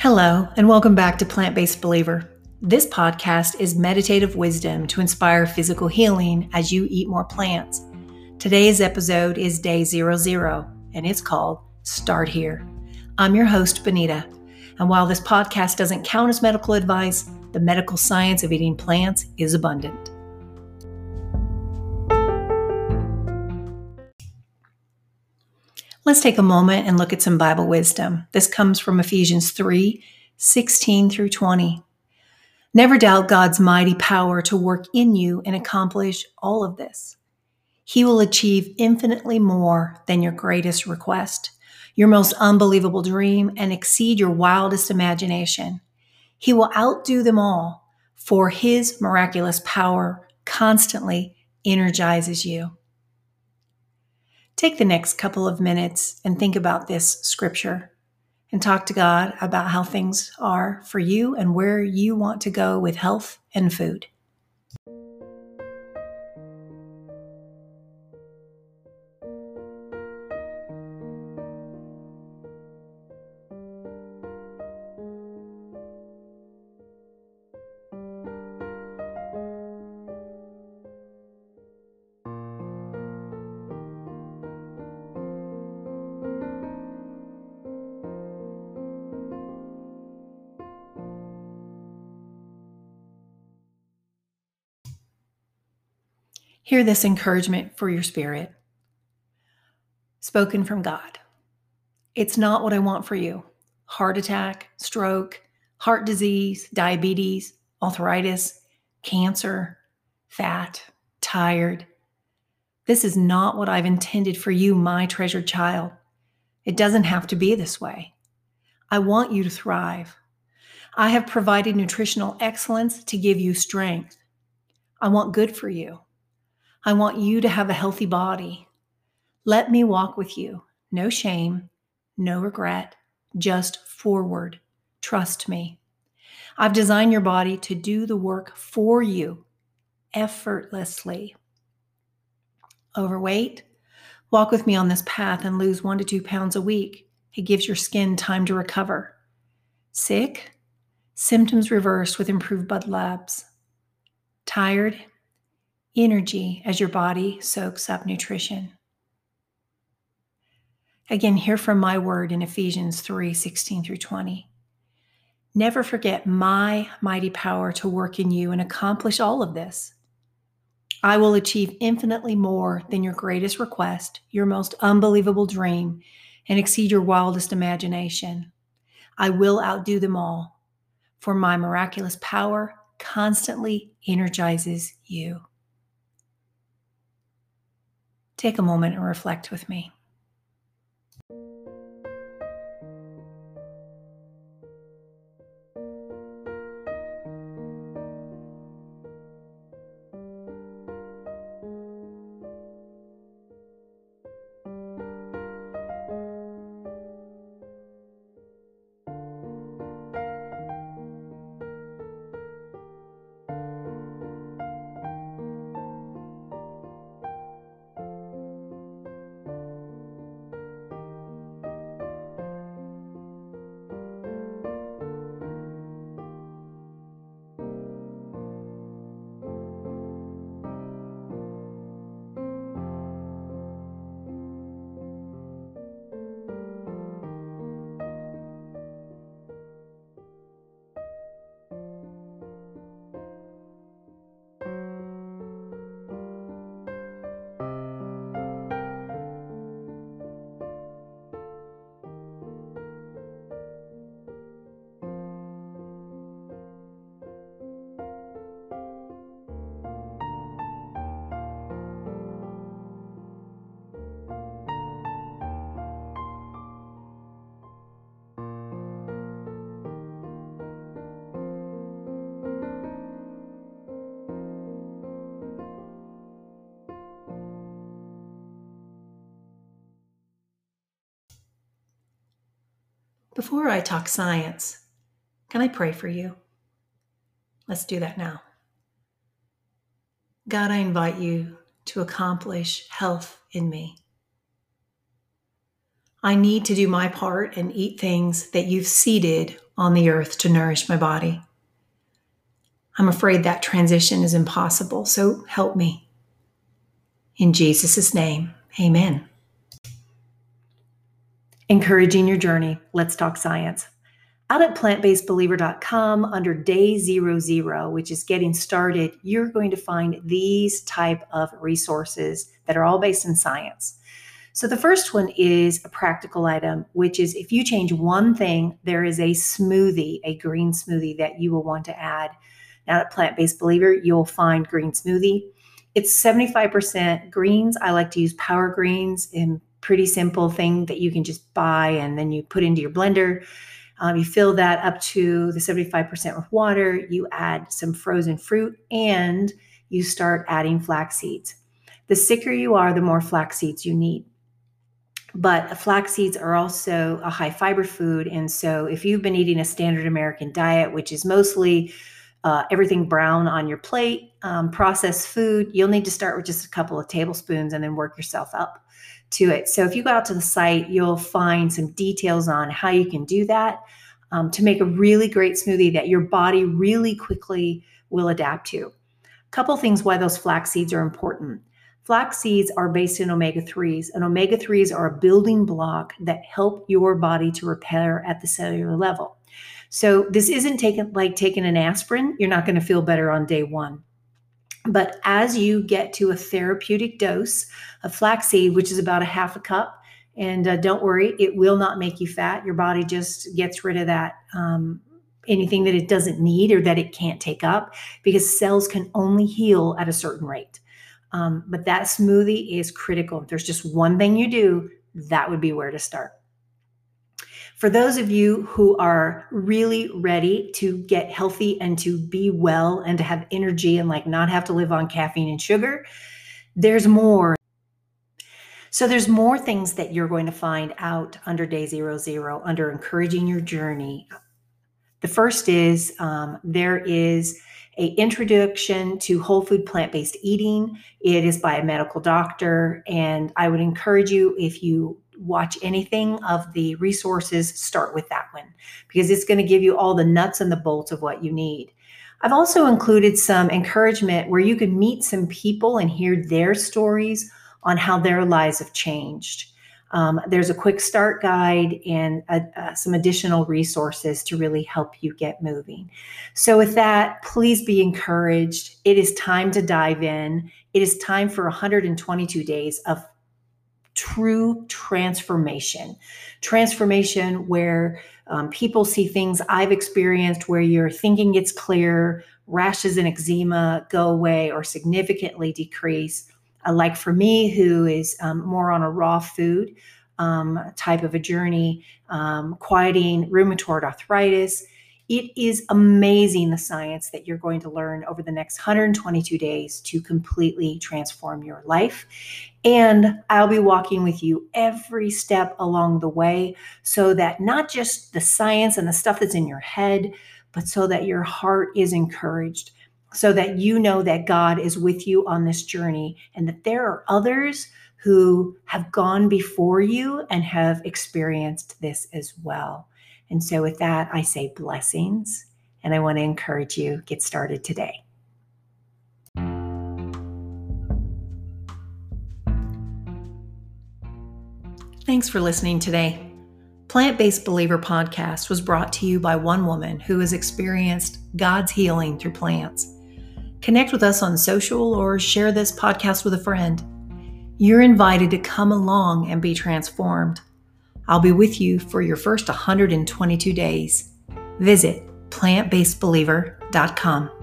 Hello, and welcome back to Plant Based Believer. This podcast is meditative wisdom to inspire physical healing as you eat more plants. Today's episode is day 00, and it's called Start Here. I'm your host, Benita, and while this podcast doesn't count as medical advice, the medical science of eating plants is abundant. Let's take a moment and look at some Bible wisdom. This comes from Ephesians 3 16 through 20. Never doubt God's mighty power to work in you and accomplish all of this. He will achieve infinitely more than your greatest request, your most unbelievable dream, and exceed your wildest imagination. He will outdo them all, for His miraculous power constantly energizes you. Take the next couple of minutes and think about this scripture and talk to God about how things are for you and where you want to go with health and food. Hear this encouragement for your spirit, spoken from God. It's not what I want for you heart attack, stroke, heart disease, diabetes, arthritis, cancer, fat, tired. This is not what I've intended for you, my treasured child. It doesn't have to be this way. I want you to thrive. I have provided nutritional excellence to give you strength. I want good for you. I want you to have a healthy body. Let me walk with you. No shame, no regret, just forward. Trust me. I've designed your body to do the work for you effortlessly. Overweight? Walk with me on this path and lose one to two pounds a week. It gives your skin time to recover. Sick? Symptoms reversed with improved blood labs. Tired? Energy as your body soaks up nutrition. Again, hear from my word in Ephesians 3 16 through 20. Never forget my mighty power to work in you and accomplish all of this. I will achieve infinitely more than your greatest request, your most unbelievable dream, and exceed your wildest imagination. I will outdo them all, for my miraculous power constantly energizes you. Take a moment and reflect with me. Before I talk science, can I pray for you? Let's do that now. God, I invite you to accomplish health in me. I need to do my part and eat things that you've seeded on the earth to nourish my body. I'm afraid that transition is impossible, so help me. In Jesus' name, amen. Encouraging your journey, let's talk science. Out at plantbasedbeliever.com under day zero zero, which is getting started, you're going to find these type of resources that are all based in science. So the first one is a practical item, which is if you change one thing, there is a smoothie, a green smoothie that you will want to add. Now at Plant Based Believer, you'll find green smoothie. It's 75% greens. I like to use power greens in pretty simple thing that you can just buy and then you put into your blender. Um, you fill that up to the 75% with water. You add some frozen fruit and you start adding flax seeds. The sicker you are, the more flax seeds you need. But flax seeds are also a high fiber food. And so if you've been eating a standard American diet, which is mostly uh, everything brown on your plate, um, processed food, you'll need to start with just a couple of tablespoons and then work yourself up to it. So if you go out to the site, you'll find some details on how you can do that um, to make a really great smoothie that your body really quickly will adapt to. A couple things why those flax seeds are important. Flax seeds are based in omega 3s, and omega 3s are a building block that help your body to repair at the cellular level. So this isn't taken like taking an aspirin. You're not going to feel better on day one. But as you get to a therapeutic dose of flaxseed, which is about a half a cup, and uh, don't worry, it will not make you fat. Your body just gets rid of that um, anything that it doesn't need or that it can't take up because cells can only heal at a certain rate. Um, but that smoothie is critical. If there's just one thing you do, that would be where to start. For those of you who are really ready to get healthy and to be well and to have energy and like not have to live on caffeine and sugar, there's more. So there's more things that you're going to find out under day zero zero under encouraging your journey. The first is um, there is a introduction to whole food plant-based eating. It is by a medical doctor, and I would encourage you if you watch anything of the resources, start with that one because it's going to give you all the nuts and the bolts of what you need. I've also included some encouragement where you can meet some people and hear their stories on how their lives have changed. Um, there's a quick start guide and uh, some additional resources to really help you get moving. So, with that, please be encouraged. It is time to dive in. It is time for 122 days of true transformation. Transformation where um, people see things I've experienced where your thinking gets clear, rashes and eczema go away or significantly decrease. Uh, like for me, who is um, more on a raw food um, type of a journey, um, quieting rheumatoid arthritis, it is amazing the science that you're going to learn over the next 122 days to completely transform your life. And I'll be walking with you every step along the way so that not just the science and the stuff that's in your head, but so that your heart is encouraged, so that you know that God is with you on this journey and that there are others who have gone before you and have experienced this as well. And so, with that, I say blessings, and I want to encourage you get started today. Thanks for listening today. Plant Based Believer podcast was brought to you by one woman who has experienced God's healing through plants. Connect with us on social or share this podcast with a friend. You're invited to come along and be transformed. I'll be with you for your first 122 days. Visit plantbasedbeliever.com.